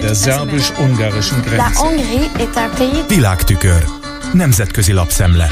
Der szerbus-ungarischen Grenze. Világtükör. Nemzetközi lapszemle.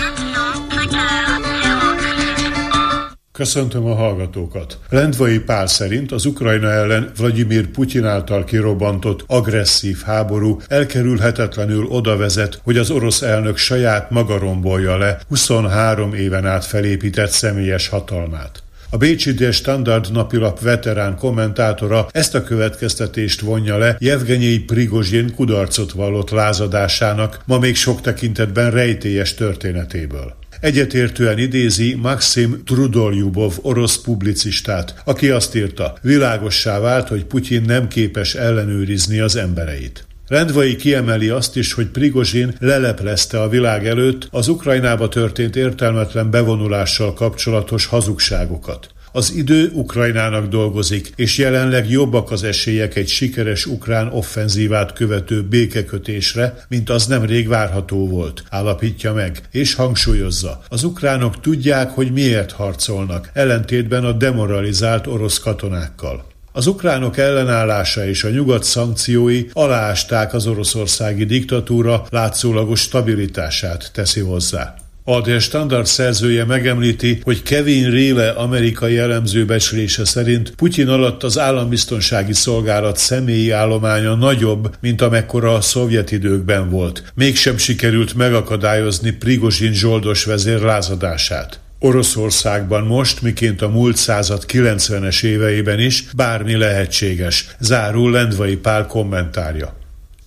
Köszöntöm a hallgatókat. Lendvai Pál szerint az Ukrajna ellen Vladimir Putyin által kirobbantott agresszív háború elkerülhetetlenül oda vezet, hogy az orosz elnök saját maga rombolja le 23 éven át felépített személyes hatalmát. A Bécsi Der Standard napilap veterán kommentátora ezt a következtetést vonja le Jevgenyei Prigozsin kudarcot vallott lázadásának, ma még sok tekintetben rejtélyes történetéből. Egyetértően idézi Maxim Trudoljubov orosz publicistát, aki azt írta, világossá vált, hogy Putyin nem képes ellenőrizni az embereit. Rendvai kiemeli azt is, hogy Prigozsin leleplezte a világ előtt az Ukrajnába történt értelmetlen bevonulással kapcsolatos hazugságokat. Az idő Ukrajnának dolgozik, és jelenleg jobbak az esélyek egy sikeres ukrán offenzívát követő békekötésre, mint az nemrég várható volt, állapítja meg, és hangsúlyozza. Az ukránok tudják, hogy miért harcolnak, ellentétben a demoralizált orosz katonákkal. Az ukránok ellenállása és a nyugat szankciói aláásták az oroszországi diktatúra látszólagos stabilitását, teszi hozzá. A Der Standard szerzője megemlíti, hogy Kevin Réle amerikai elemző becslése szerint Putyin alatt az állambiztonsági szolgálat személyi állománya nagyobb, mint amekkora a szovjet időkben volt. Mégsem sikerült megakadályozni Prigozsin zsoldos vezér lázadását. Oroszországban most, miként a múlt század 90-es éveiben is, bármi lehetséges, zárul Lendvai Pál kommentárja.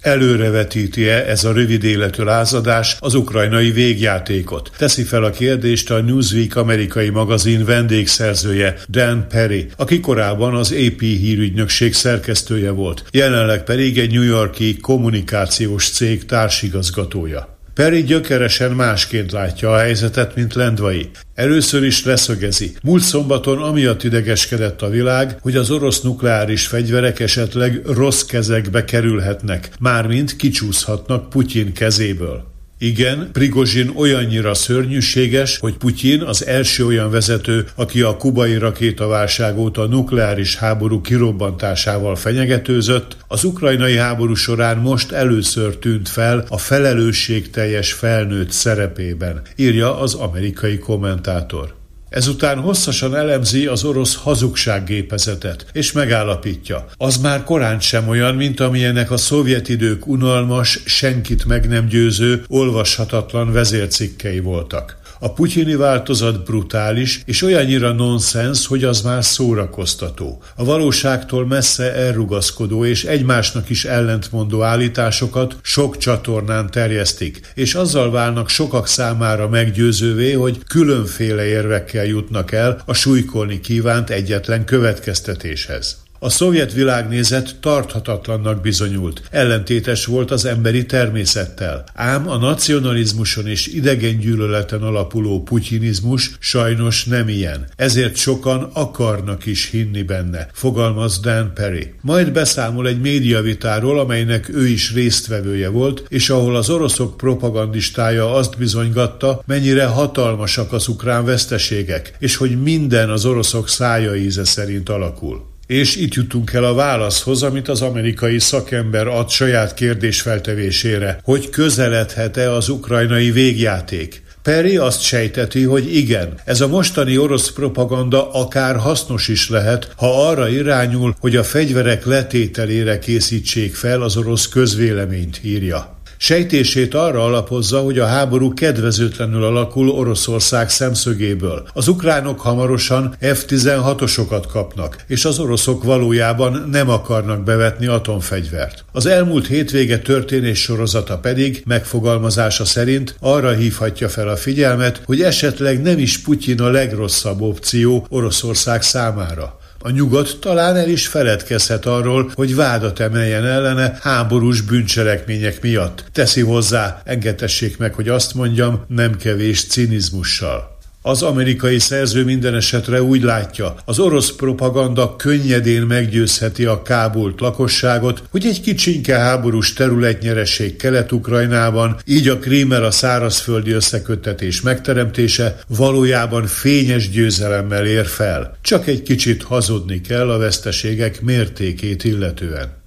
Előrevetíti-e ez a rövid életű lázadás az ukrajnai végjátékot? Teszi fel a kérdést a Newsweek amerikai magazin vendégszerzője Dan Perry, aki korábban az AP hírügynökség szerkesztője volt, jelenleg pedig egy New Yorki kommunikációs cég társigazgatója. Perry gyökeresen másként látja a helyzetet, mint Lendvai. Először is leszögezi. Múlt szombaton amiatt idegeskedett a világ, hogy az orosz nukleáris fegyverek esetleg rossz kezekbe kerülhetnek, mármint kicsúszhatnak Putyin kezéből. Igen, Prigozsin olyannyira szörnyűséges, hogy Putyin az első olyan vezető, aki a kubai rakétaválság óta nukleáris háború kirobbantásával fenyegetőzött, az ukrajnai háború során most először tűnt fel a felelősségteljes felnőtt szerepében, írja az amerikai kommentátor. Ezután hosszasan elemzi az orosz hazugsággépezetet, és megállapítja, az már korán sem olyan, mint amilyenek a szovjet idők unalmas, senkit meg nem győző, olvashatatlan vezércikkei voltak. A putyini változat brutális, és olyannyira nonsens, hogy az már szórakoztató. A valóságtól messze elrugaszkodó és egymásnak is ellentmondó állításokat sok csatornán terjesztik, és azzal válnak sokak számára meggyőzővé, hogy különféle érvekkel jutnak el a súlykolni kívánt egyetlen következtetéshez. A szovjet világnézet tarthatatlannak bizonyult, ellentétes volt az emberi természettel. Ám a nacionalizmuson és idegengyűlöleten alapuló putyinizmus sajnos nem ilyen. Ezért sokan akarnak is hinni benne, fogalmaz Dan Perry. Majd beszámol egy médiavitáról, amelynek ő is résztvevője volt, és ahol az oroszok propagandistája azt bizonygatta, mennyire hatalmasak az ukrán veszteségek, és hogy minden az oroszok szája íze szerint alakul. És itt jutunk el a válaszhoz, amit az amerikai szakember ad saját kérdés feltevésére, hogy közeledhet-e az ukrajnai végjáték. Perry azt sejteti, hogy igen, ez a mostani orosz propaganda akár hasznos is lehet, ha arra irányul, hogy a fegyverek letételére készítsék fel az orosz közvéleményt, írja. Sejtését arra alapozza, hogy a háború kedvezőtlenül alakul Oroszország szemszögéből. Az ukránok hamarosan F-16-osokat kapnak, és az oroszok valójában nem akarnak bevetni atomfegyvert. Az elmúlt hétvége történés sorozata pedig megfogalmazása szerint arra hívhatja fel a figyelmet, hogy esetleg nem is Putyin a legrosszabb opció Oroszország számára. A nyugat talán el is feledkezhet arról, hogy vádat emeljen ellene háborús bűncselekmények miatt. Teszi hozzá, engedessék meg, hogy azt mondjam, nem kevés cinizmussal. Az amerikai szerző minden esetre úgy látja, az orosz propaganda könnyedén meggyőzheti a kábult lakosságot, hogy egy kicsinke háborús területnyeresség Kelet-Ukrajnában, így a krímer a szárazföldi összeköttetés megteremtése valójában fényes győzelemmel ér fel. Csak egy kicsit hazudni kell a veszteségek mértékét illetően.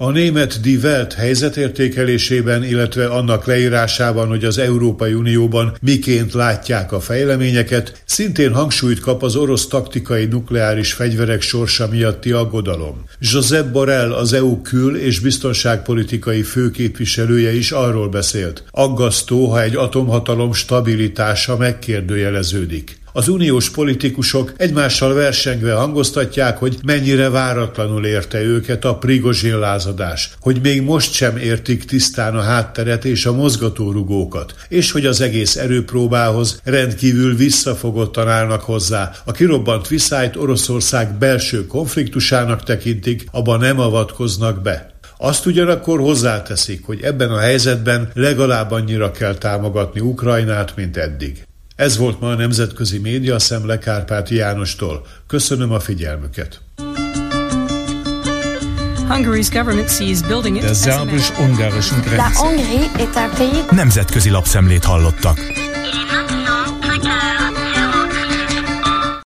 A német Die Welt helyzetértékelésében, illetve annak leírásában, hogy az Európai Unióban miként látják a fejleményeket, szintén hangsúlyt kap az orosz taktikai nukleáris fegyverek sorsa miatti aggodalom. Josep Borrell, az EU kül- és biztonságpolitikai főképviselője is arról beszélt. Aggasztó, ha egy atomhatalom stabilitása megkérdőjeleződik. Az uniós politikusok egymással versengve hangoztatják, hogy mennyire váratlanul érte őket a Prigozsin lázadás, hogy még most sem értik tisztán a hátteret és a mozgatórugókat, és hogy az egész erőpróbához rendkívül visszafogottan állnak hozzá. A kirobbant viszályt Oroszország belső konfliktusának tekintik, abban nem avatkoznak be. Azt ugyanakkor hozzáteszik, hogy ebben a helyzetben legalább annyira kell támogatni Ukrajnát, mint eddig. Ez volt ma a Nemzetközi Média Szemle Kárpáti Jánostól. Köszönöm a figyelmüket. Hungary's government sees a ungarischen Nemzetközi lapszemlét hallottak.